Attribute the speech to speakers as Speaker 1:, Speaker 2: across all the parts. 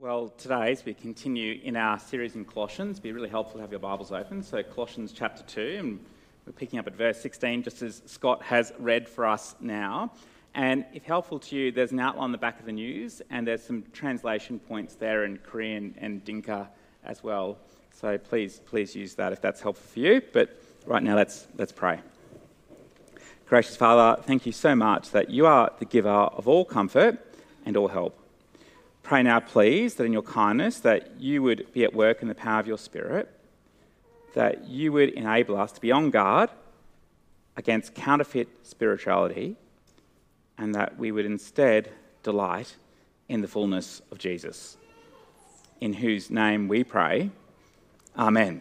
Speaker 1: Well, today, as we continue in our series in Colossians, it'd be really helpful to have your Bibles open. So, Colossians chapter 2, and we're picking up at verse 16, just as Scott has read for us now. And if helpful to you, there's an outline on the back of the news, and there's some translation points there in Korean and Dinka as well. So, please, please use that if that's helpful for you. But right now, let's, let's pray. Gracious Father, thank you so much that you are the giver of all comfort and all help. Pray now, please, that in your kindness, that you would be at work in the power of your Spirit, that you would enable us to be on guard against counterfeit spirituality, and that we would instead delight in the fullness of Jesus, in whose name we pray. Amen.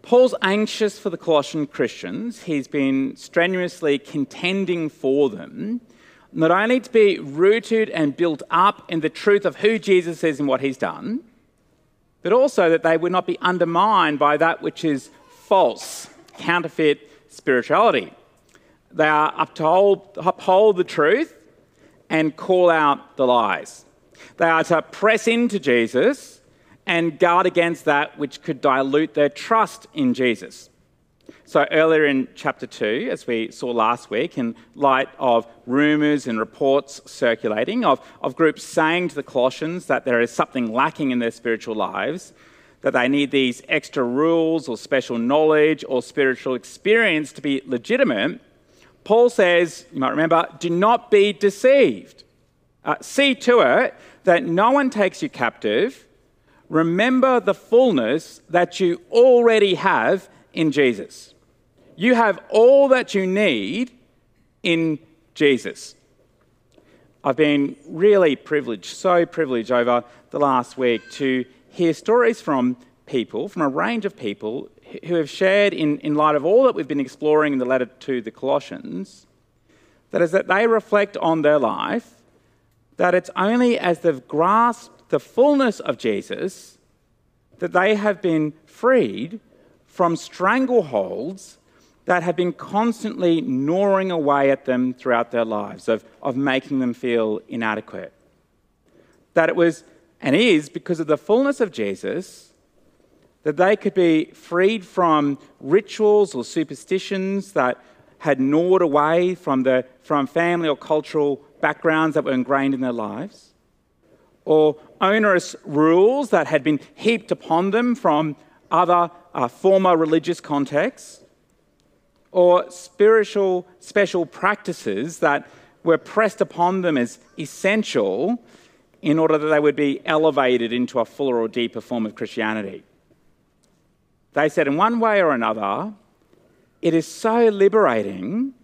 Speaker 1: Paul's anxious for the Colossian Christians. He's been strenuously contending for them not only to be rooted and built up in the truth of who Jesus is and what he's done, but also that they would not be undermined by that which is false, counterfeit spirituality. They are uphold, uphold the truth and call out the lies. They are to press into Jesus and guard against that which could dilute their trust in Jesus. So, earlier in chapter 2, as we saw last week, in light of rumours and reports circulating of, of groups saying to the Colossians that there is something lacking in their spiritual lives, that they need these extra rules or special knowledge or spiritual experience to be legitimate, Paul says, you might remember, do not be deceived. Uh, see to it that no one takes you captive. Remember the fullness that you already have in Jesus. You have all that you need in Jesus. I've been really privileged, so privileged over the last week to hear stories from people, from a range of people who have shared, in, in light of all that we've been exploring in the letter to the Colossians, that is, that they reflect on their life, that it's only as they've grasped the fullness of Jesus that they have been freed from strangleholds that have been constantly gnawing away at them throughout their lives, of, of making them feel inadequate. That it was and is because of the fullness of Jesus that they could be freed from rituals or superstitions that had gnawed away from, the, from family or cultural backgrounds that were ingrained in their lives, or onerous rules that had been heaped upon them from other uh, former religious contexts or spiritual special practices that were pressed upon them as essential in order that they would be elevated into a fuller or deeper form of Christianity. They said, in one way or another, it is so liberating,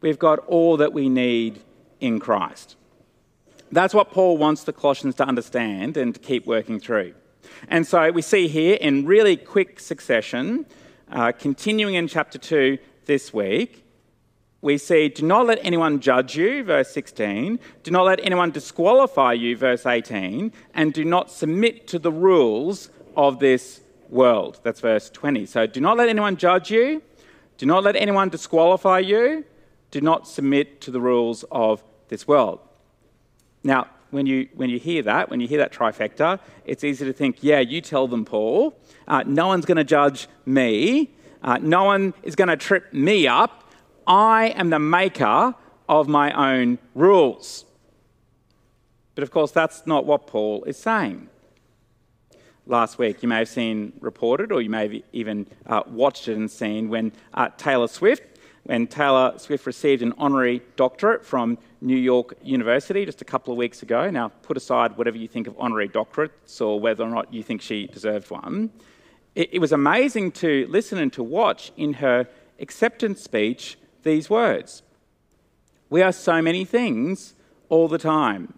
Speaker 1: we've got all that we need in Christ. That's what Paul wants the Colossians to understand and to keep working through. And so we see here in really quick succession, uh, continuing in chapter 2, this week, we see, do not let anyone judge you, verse 16, do not let anyone disqualify you, verse 18, and do not submit to the rules of this world. That's verse 20. So do not let anyone judge you, do not let anyone disqualify you, do not submit to the rules of this world. Now, when you, when you hear that, when you hear that trifecta, it's easy to think, yeah, you tell them, Paul. Uh, no one's going to judge me. Uh, no one is going to trip me up. I am the maker of my own rules. But of course, that's not what Paul is saying. Last week, you may have seen reported, or you may have even uh, watched it and seen when uh, Taylor Swift, when Taylor Swift received an honorary doctorate from New York University just a couple of weeks ago. Now, put aside whatever you think of honorary doctorates or whether or not you think she deserved one it, it was amazing to listen and to watch in her acceptance speech these words We are so many things all the time.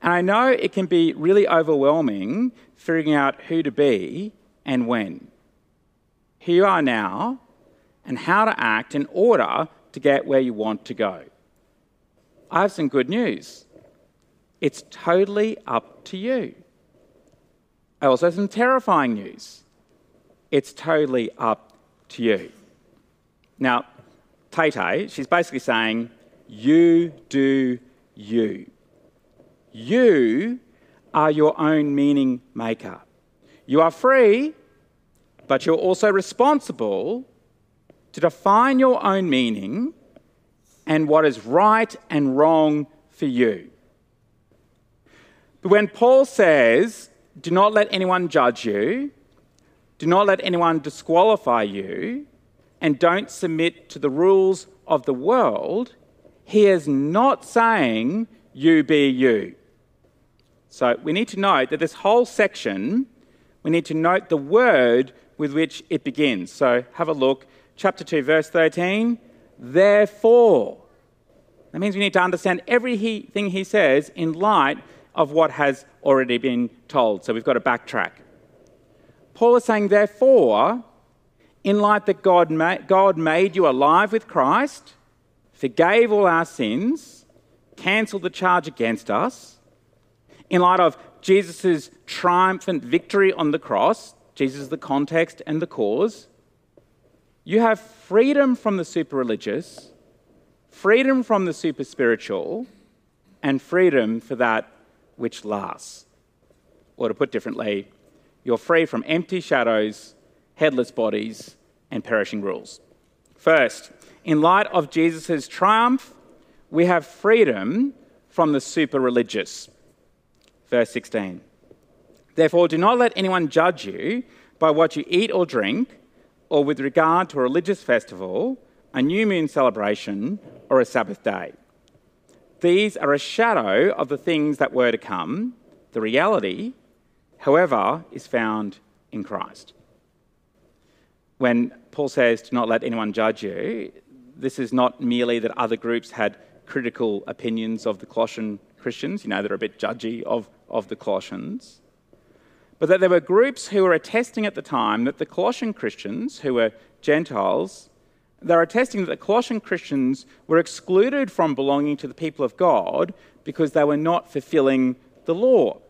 Speaker 1: And I know it can be really overwhelming figuring out who to be and when. Here you are now, and how to act in order to get where you want to go. I have some good news. It's totally up to you. I also have some terrifying news. It's totally up to you. Now, Tay Tay, she's basically saying, You do you. You are your own meaning maker. You are free, but you're also responsible to define your own meaning and what is right and wrong for you. But when Paul says, do not let anyone judge you, do not let anyone disqualify you, and don't submit to the rules of the world, he is not saying you be you. So we need to note that this whole section, we need to note the word with which it begins. So have a look. Chapter 2, verse 13. Therefore. That means we need to understand everything he says in light of what has already been told. So we've got to backtrack. Paul is saying, therefore, in light that God, ma- God made you alive with Christ, forgave all our sins, cancelled the charge against us, in light of Jesus' triumphant victory on the cross, Jesus is the context and the cause, you have freedom from the super religious, freedom from the super spiritual, and freedom for that which lasts. Or to put differently, you're free from empty shadows, headless bodies, and perishing rules. First, in light of Jesus' triumph, we have freedom from the super religious. Verse 16. Therefore, do not let anyone judge you by what you eat or drink, or with regard to a religious festival, a new moon celebration, or a Sabbath day. These are a shadow of the things that were to come. The reality, however, is found in Christ. When Paul says, Do not let anyone judge you, this is not merely that other groups had critical opinions of the Colossian Christians, you know, they're a bit judgy of, of the Colossians, but that there were groups who were attesting at the time that the Colossian Christians, who were Gentiles, they were attesting that the Colossian Christians were excluded from belonging to the people of God because they were not fulfilling the law.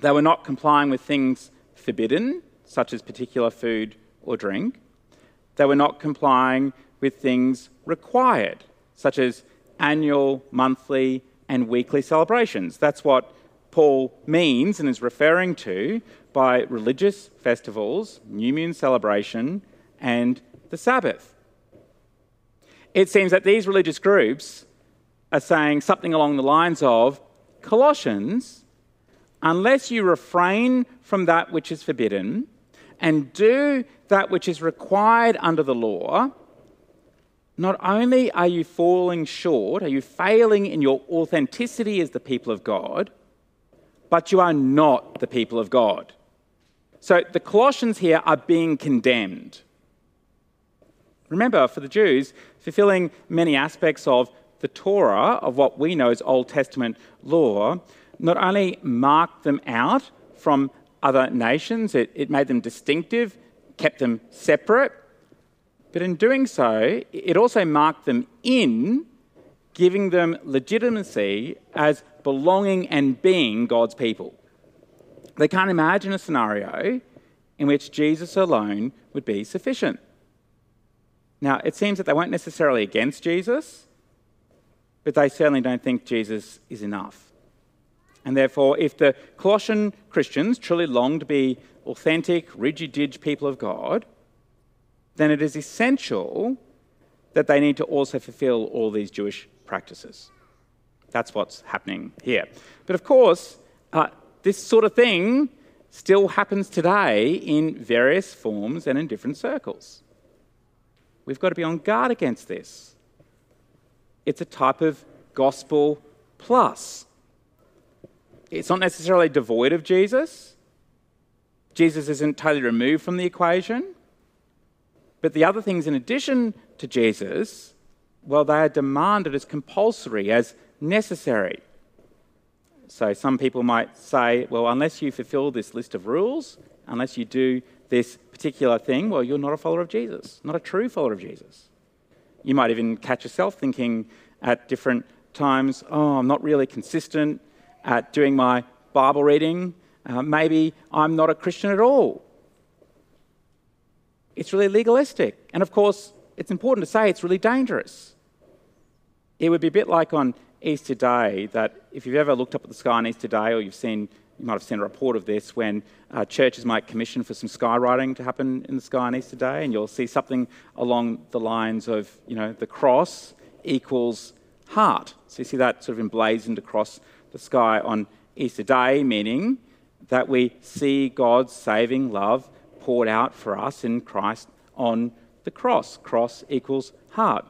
Speaker 1: They were not complying with things forbidden, such as particular food or drink. They were not complying with things required, such as annual, monthly, and weekly celebrations. That's what Paul means and is referring to by religious festivals, new moon celebration, and the Sabbath. It seems that these religious groups are saying something along the lines of Colossians, unless you refrain from that which is forbidden and do that which is required under the law, not only are you falling short, are you failing in your authenticity as the people of God, but you are not the people of God. So the Colossians here are being condemned. Remember, for the Jews, fulfilling many aspects of the Torah, of what we know as Old Testament law, not only marked them out from other nations, it, it made them distinctive, kept them separate, but in doing so, it also marked them in, giving them legitimacy as belonging and being God's people. They can't imagine a scenario in which Jesus alone would be sufficient. Now, it seems that they weren't necessarily against Jesus, but they certainly don't think Jesus is enough. And therefore, if the Colossian Christians truly long to be authentic, rigid people of God, then it is essential that they need to also fulfill all these Jewish practices. That's what's happening here. But of course, uh, this sort of thing still happens today in various forms and in different circles. We've got to be on guard against this. It's a type of gospel plus. It's not necessarily devoid of Jesus. Jesus isn't totally removed from the equation. But the other things in addition to Jesus, well, they are demanded as compulsory, as necessary. So some people might say, well, unless you fulfill this list of rules, unless you do this particular thing, well, you're not a follower of Jesus, not a true follower of Jesus. You might even catch yourself thinking at different times, oh, I'm not really consistent at doing my Bible reading. Uh, maybe I'm not a Christian at all. It's really legalistic. And of course, it's important to say it's really dangerous. It would be a bit like on Easter Day that if you've ever looked up at the sky on Easter Day, or you've seen, you might have seen a report of this when uh, churches might commission for some skywriting to happen in the sky on Easter Day, and you'll see something along the lines of, you know, the cross equals heart. So you see that sort of emblazoned across the sky on Easter Day, meaning that we see God's saving love poured out for us in Christ on the cross. Cross equals heart.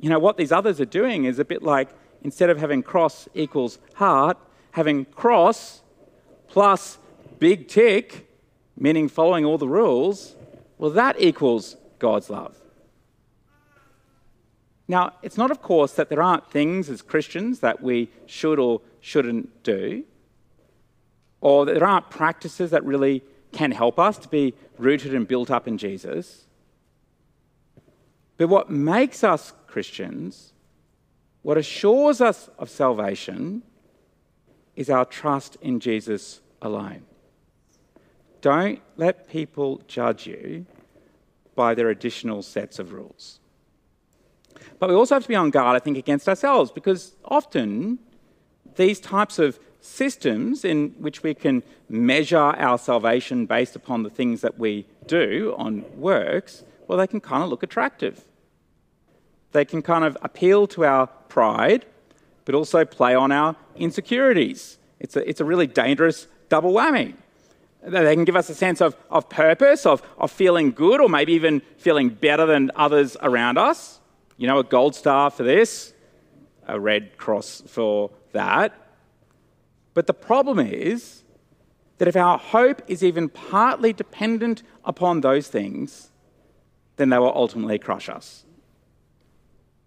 Speaker 1: You know, what these others are doing is a bit like instead of having cross equals heart, having cross plus big tick, meaning following all the rules, well, that equals God's love. Now, it's not, of course, that there aren't things as Christians that we should or shouldn't do, or that there aren't practices that really can help us to be rooted and built up in Jesus. But what makes us Christians, what assures us of salvation, is our trust in Jesus alone. Don't let people judge you by their additional sets of rules. But we also have to be on guard, I think, against ourselves because often these types of systems in which we can measure our salvation based upon the things that we do on works, well, they can kind of look attractive. They can kind of appeal to our pride, but also play on our insecurities. It's a, it's a really dangerous double whammy. They can give us a sense of, of purpose, of, of feeling good, or maybe even feeling better than others around us. You know, a gold star for this, a red cross for that. But the problem is that if our hope is even partly dependent upon those things, then they will ultimately crush us.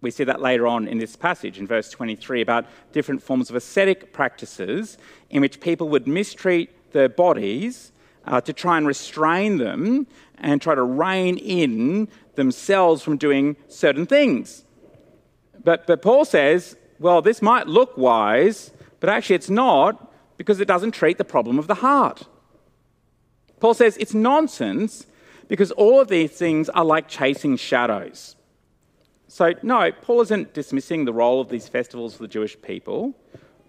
Speaker 1: We see that later on in this passage in verse 23 about different forms of ascetic practices in which people would mistreat their bodies uh, to try and restrain them and try to rein in themselves from doing certain things. But, but Paul says, well, this might look wise, but actually it's not because it doesn't treat the problem of the heart. Paul says it's nonsense because all of these things are like chasing shadows. So, no, Paul isn't dismissing the role of these festivals for the Jewish people,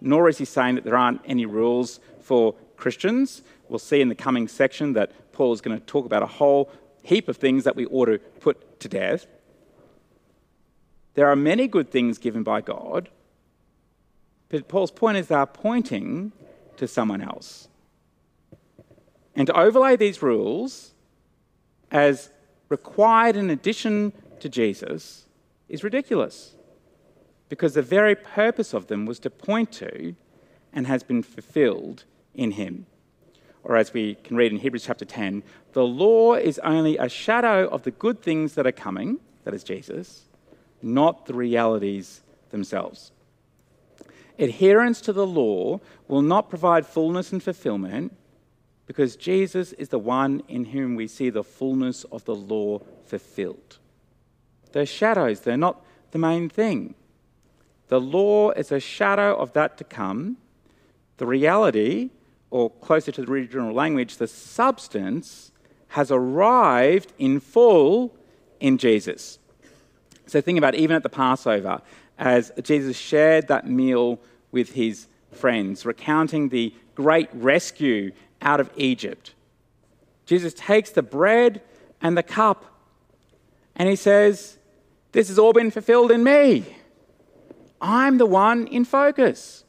Speaker 1: nor is he saying that there aren't any rules for Christians. We'll see in the coming section that Paul is going to talk about a whole heap of things that we ought to put to death. There are many good things given by God, but Paul's point is they're pointing to someone else. And to overlay these rules as required in addition to Jesus is ridiculous because the very purpose of them was to point to and has been fulfilled in him. Or as we can read in Hebrews chapter 10, the law is only a shadow of the good things that are coming, that is Jesus, not the realities themselves. Adherence to the law will not provide fullness and fulfillment because Jesus is the one in whom we see the fullness of the law fulfilled. They're shadows, they're not the main thing. The law is a shadow of that to come. The reality, or closer to the original language, the substance, has arrived in full in Jesus. So think about even at the Passover, as Jesus shared that meal with his friends, recounting the great rescue out of Egypt. Jesus takes the bread and the cup and he says, this has all been fulfilled in me. I'm the one in focus.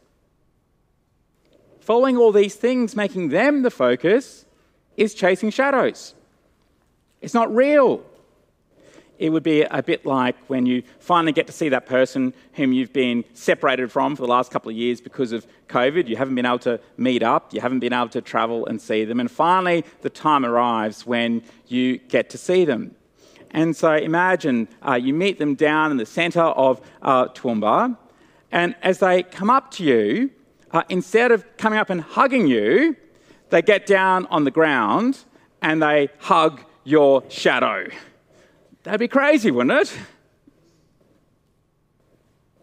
Speaker 1: Following all these things, making them the focus, is chasing shadows. It's not real. It would be a bit like when you finally get to see that person whom you've been separated from for the last couple of years because of COVID. You haven't been able to meet up, you haven't been able to travel and see them, and finally the time arrives when you get to see them. And so imagine uh, you meet them down in the centre of uh, Toowoomba, and as they come up to you, uh, instead of coming up and hugging you, they get down on the ground and they hug your shadow. That'd be crazy, wouldn't it?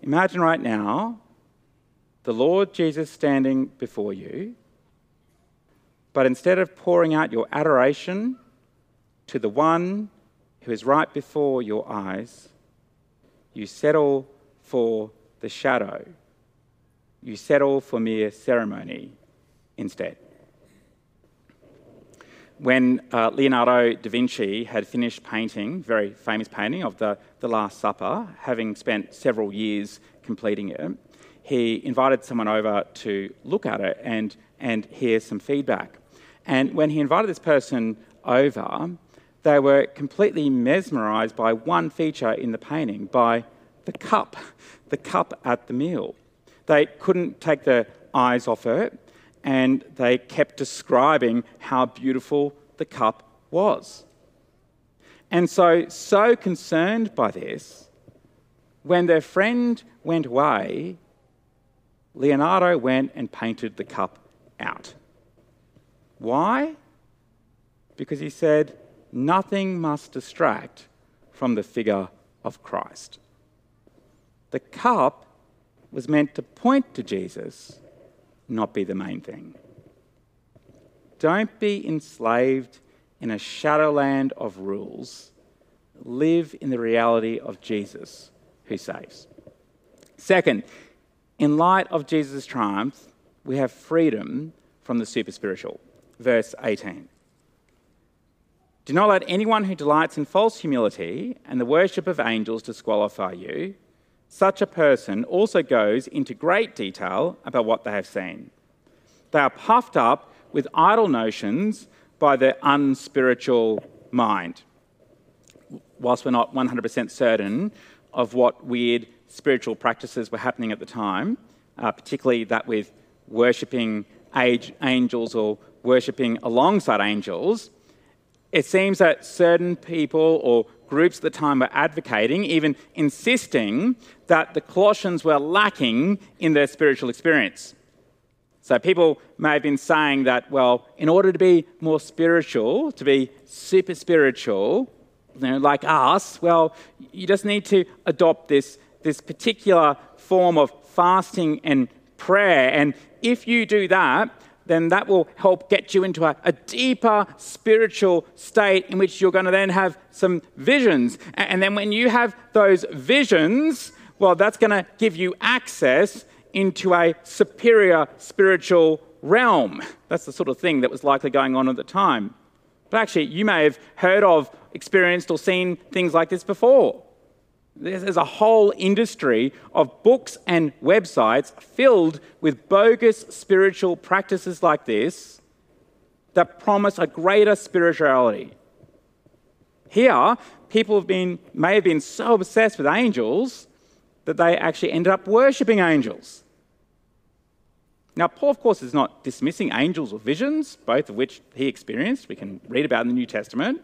Speaker 1: Imagine right now the Lord Jesus standing before you, but instead of pouring out your adoration to the one who is right before your eyes, you settle for the shadow you settle for mere ceremony instead. When uh, Leonardo da Vinci had finished painting, very famous painting of the, the Last Supper, having spent several years completing it, he invited someone over to look at it and, and hear some feedback. And when he invited this person over, they were completely mesmerized by one feature in the painting, by the cup, the cup at the meal. They couldn't take their eyes off it, and they kept describing how beautiful the cup was. And so, so concerned by this, when their friend went away, Leonardo went and painted the cup out. Why? Because he said, nothing must distract from the figure of Christ. The cup was meant to point to Jesus, not be the main thing. Don't be enslaved in a shadowland of rules. Live in the reality of Jesus who saves. Second, in light of Jesus' triumph, we have freedom from the super spiritual. Verse 18. Do not let anyone who delights in false humility and the worship of angels disqualify you. Such a person also goes into great detail about what they have seen. They are puffed up with idle notions by their unspiritual mind. Whilst we're not 100% certain of what weird spiritual practices were happening at the time, uh, particularly that with worshipping angels or worshipping alongside angels, it seems that certain people or groups at the time were advocating, even insisting, that the Colossians were lacking in their spiritual experience. So people may have been saying that, well, in order to be more spiritual, to be super spiritual, you know, like us, well, you just need to adopt this, this particular form of fasting and prayer. And if you do that, then that will help get you into a, a, deeper spiritual state in which you're going to then have some visions. And then when you have those visions, well, that's going to give you access into a superior spiritual realm. That's the sort of thing that was likely going on at the time. But actually, you may have heard of, experienced, or seen things like this before. There's a whole industry of books and websites filled with bogus spiritual practices like this that promise a greater spirituality. Here, people have been, may have been so obsessed with angels that they actually ended up worshipping angels. Now, Paul, of course, is not dismissing angels or visions, both of which he experienced. We can read about in the New Testament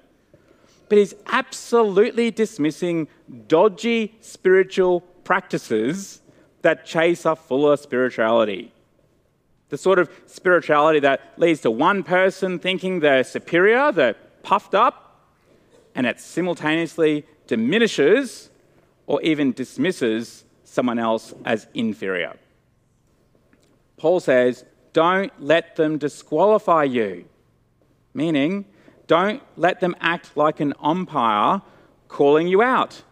Speaker 1: but he's absolutely dismissing dodgy spiritual practices that chase a fuller spirituality. The sort of spirituality that leads to one person thinking they're superior, they're puffed up, and it simultaneously diminishes or even dismisses someone else as inferior. Paul says, don't let them disqualify you, meaning don't let them act like an umpire calling you out.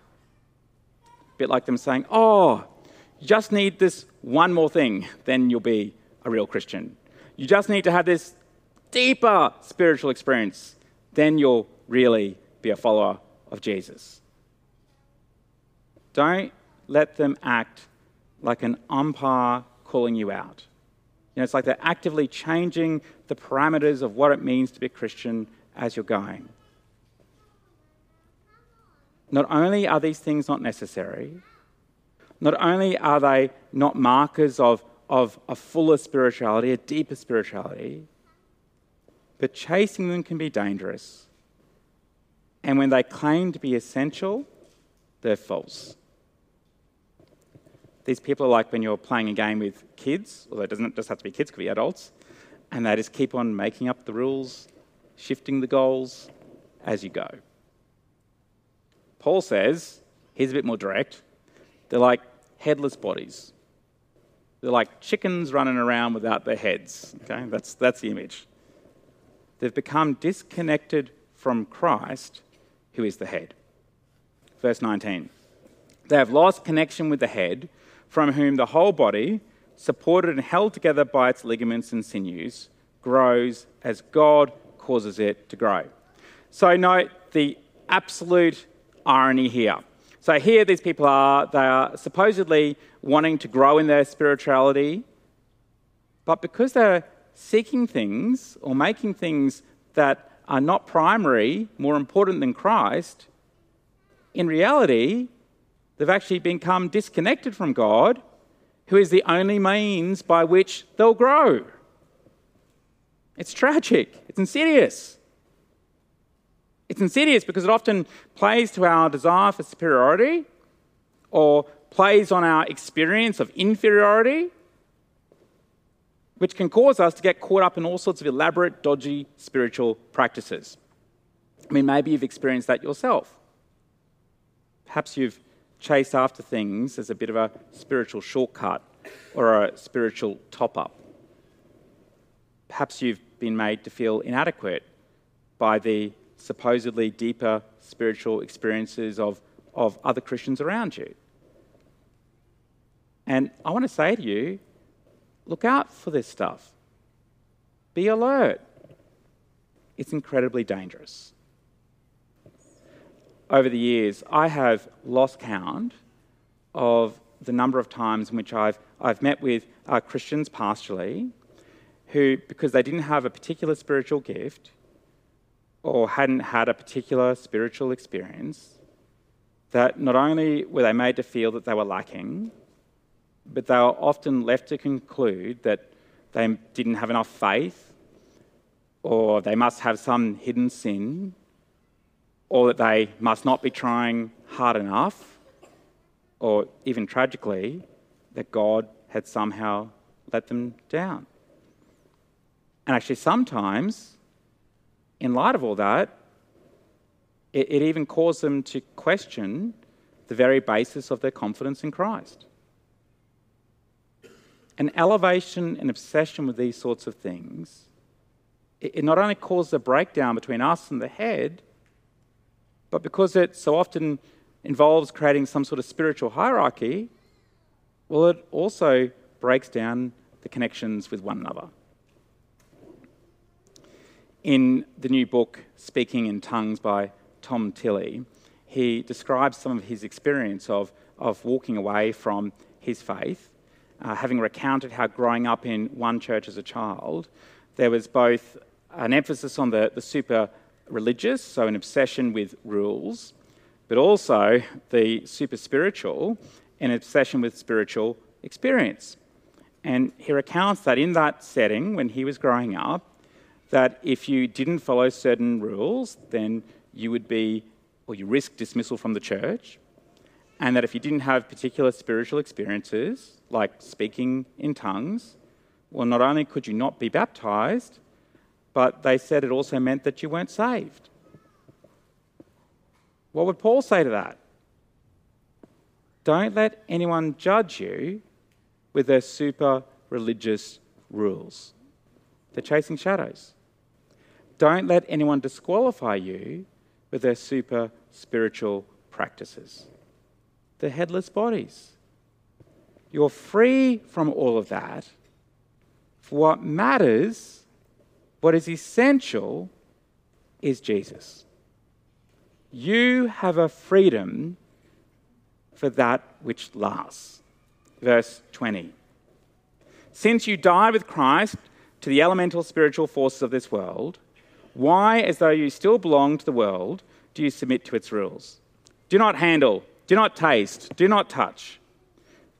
Speaker 1: A bit like them saying, Oh, you just need this one more thing, then you'll be a real Christian. You just need to have this deeper spiritual experience, then you'll really be a follower of Jesus. Don't let them act like an umpire calling you out. You know, it's like they're actively changing the parameters of what it means to be a Christian as you're going. Not only are these things not necessary, not only are they not markers of, of a fuller spirituality, a deeper spirituality, but chasing them can be dangerous. And when they claim to be essential, they're false. These people are like when you're playing a game with kids, although it doesn't just have to be kids, it could be adults, and they just keep on making up the rules shifting the goals as you go. Paul says, he's a bit more direct, they're like headless bodies. They're like chickens running around without their heads. Okay, that's, that's the image. They've become disconnected from Christ, who is the head. Verse 19. They have lost connection with the head, from whom the whole body, supported and held together by its ligaments and sinews, grows as God causes it to grow. So, note the absolute irony here. So, here these people are, they are supposedly wanting to grow in their spirituality, but because they're seeking things or making things that are not primary, more important than Christ, in reality, they've actually become disconnected from God, who is the only means by which they'll grow. It's tragic, it's insidious. It's insidious because it often plays to our desire for superiority or plays on our experience of inferiority, which can cause us to get caught up in all sorts of elaborate, dodgy spiritual practices. I mean, maybe you've experienced that yourself. Perhaps you've chased after things as a bit of a spiritual shortcut or a spiritual top up. Perhaps you've been made to feel inadequate by the supposedly deeper spiritual experiences of, of other Christians around you. And I want to say to you look out for this stuff, be alert. It's incredibly dangerous. Over the years, I have lost count of the number of times in which I've, I've met with uh, Christians pastorally who, because they didn't have a particular spiritual gift or hadn't had a particular spiritual experience, that not only were they made to feel that they were lacking, but they were often left to conclude that they didn't have enough faith, or they must have some hidden sin, or that they must not be trying hard enough, or even tragically, that God had somehow let them down. And actually, sometimes, in light of all that, it, it even caused them to question the very basis of their confidence in Christ. An elevation and obsession with these sorts of things, it, it not only causes a breakdown between us and the head, but because it so often involves creating some sort of spiritual hierarchy, well, it also breaks down the connections with one another in the new book, Speaking in Tongues by Tom Tilley, he describes some of his experience of, of walking away from his faith, uh, having recounted how growing up in one church as a child, there was both an emphasis on the, the super religious, so an obsession with rules, but also the super spiritual, an obsession with spiritual experience. And he recounts that in that setting, when he was growing up, that if you didn't follow certain rules, then you would be, or you risk dismissal from the church. And that if you didn't have particular spiritual experiences, like speaking in tongues, well, not only could you not be baptized, but they said it also meant that you weren't saved. What would Paul say to that? Don't let anyone judge you with their super religious rules. They're chasing shadows. Don't let anyone disqualify you with their super spiritual practices. The headless bodies. You're free from all of that. For what matters, what is essential, is Jesus. You have a freedom for that which lasts. Verse 20. Since you died with Christ to the elemental spiritual forces of this world, why, as though you still belong to the world, do you submit to its rules? Do not handle, do not taste, do not touch.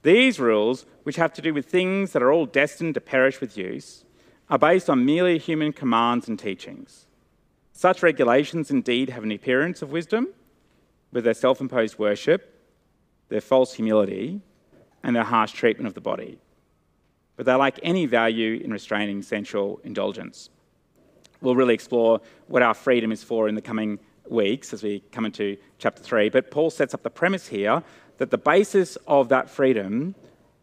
Speaker 1: These rules, which have to do with things that are all destined to perish with use, are based on merely human commands and teachings. Such regulations indeed have an appearance of wisdom, with their self imposed worship, their false humility, and their harsh treatment of the body. But they lack any value in restraining sensual indulgence we'll really explore what our freedom is for in the coming weeks as we come into chapter 3. But Paul sets up the premise here that the basis of that freedom,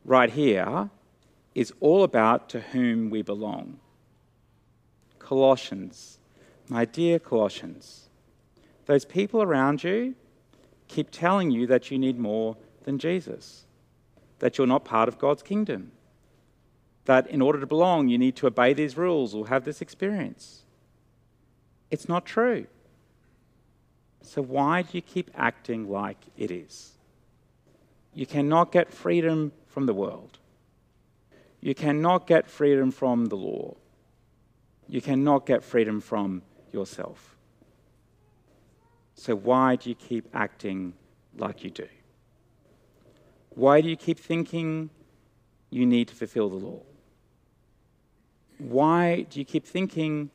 Speaker 1: right here, is all about to whom we belong. Colossians, my dear Colossians, those people around you keep telling you that you need more than Jesus, that you're not part of God's kingdom, that in order to belong, you need to obey these rules or have this experience. It's not true. So, why do you keep acting like it is? You cannot get freedom from the world. You cannot get freedom from the law. You cannot get freedom from yourself. So, why do you keep acting like you do? Why do you keep thinking you need to fulfill the law? Why do you keep thinking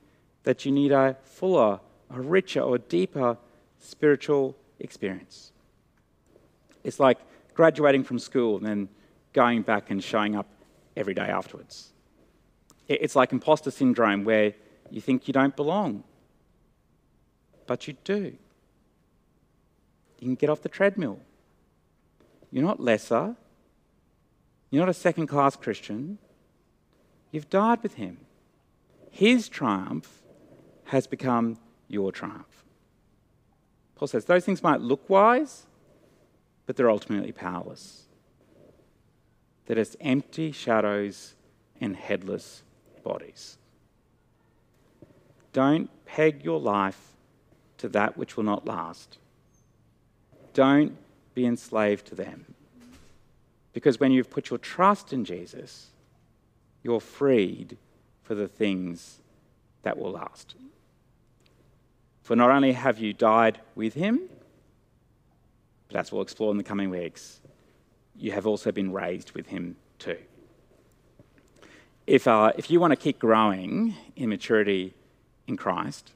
Speaker 1: that you need a fuller, a richer, or deeper spiritual experience? It's like graduating from school and then going back and showing up every day afterwards. It's like imposter syndrome where you think you don't belong, but you do. You can get off the treadmill. You're not lesser. You're not a second class Christian. You've died with him. His triumph has become your triumph. Paul says those things might look wise, but they're ultimately powerless. They're just empty shadows and headless bodies. Don't peg your life to that which will not last. Don't be enslaved to them. Because when you've put your trust in Jesus, you're freed for the things that will last. For not only have you died with him, but as we'll explore in the coming weeks, you have also been raised with him too. If, uh, if you want to keep growing in maturity in Christ,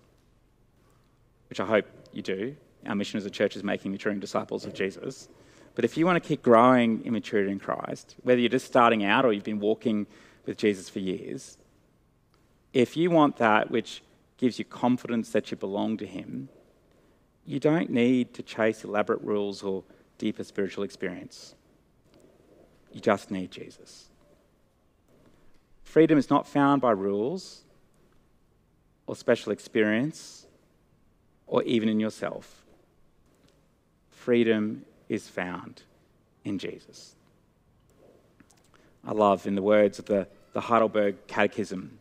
Speaker 1: which I hope you do, our mission as a church is making maturing disciples of Jesus. But if you want to keep growing in maturity in Christ, whether you're just starting out or you've been walking with Jesus for years, if you want that which gives you confidence that you belong to Him, you don't need to chase elaborate rules or deeper spiritual experience. You just need Jesus. Freedom is not found by rules or special experience or even in yourself. Freedom is found in Jesus. I love, in the words of the, the Heidelberg Catechism,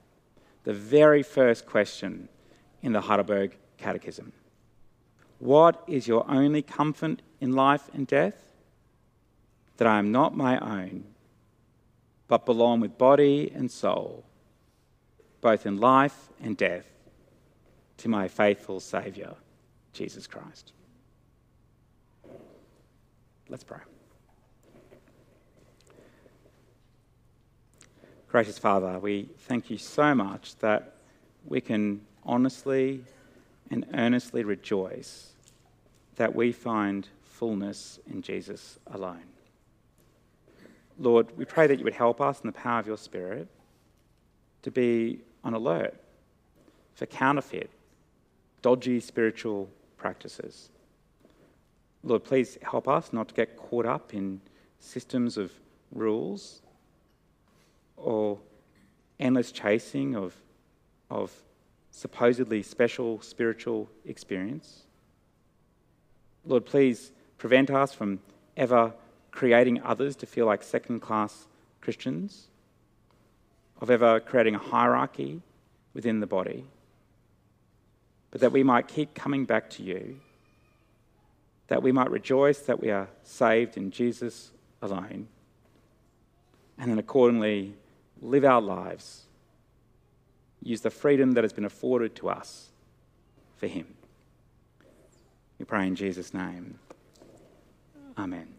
Speaker 1: the very first question in the Heidelberg Catechism What is your only comfort in life and death? That I am not my own, but belong with body and soul, both in life and death, to my faithful Saviour, Jesus Christ. Let's pray. Gracious Father, we thank you so much that we can honestly and earnestly rejoice that we find fullness in Jesus alone. Lord, we pray that you would help us in the power of your Spirit to be on alert for counterfeit, dodgy spiritual practices. Lord, please help us not to get caught up in systems of rules or endless chasing of, of supposedly special spiritual experience. Lord, please prevent us from ever creating others to feel like second class Christians, of ever creating a hierarchy within the body, but that we might keep coming back to you that we might rejoice that we are saved in Jesus alone, and then accordingly live our lives, use the freedom that has been afforded to us for Him. We pray in Jesus' name. Amen.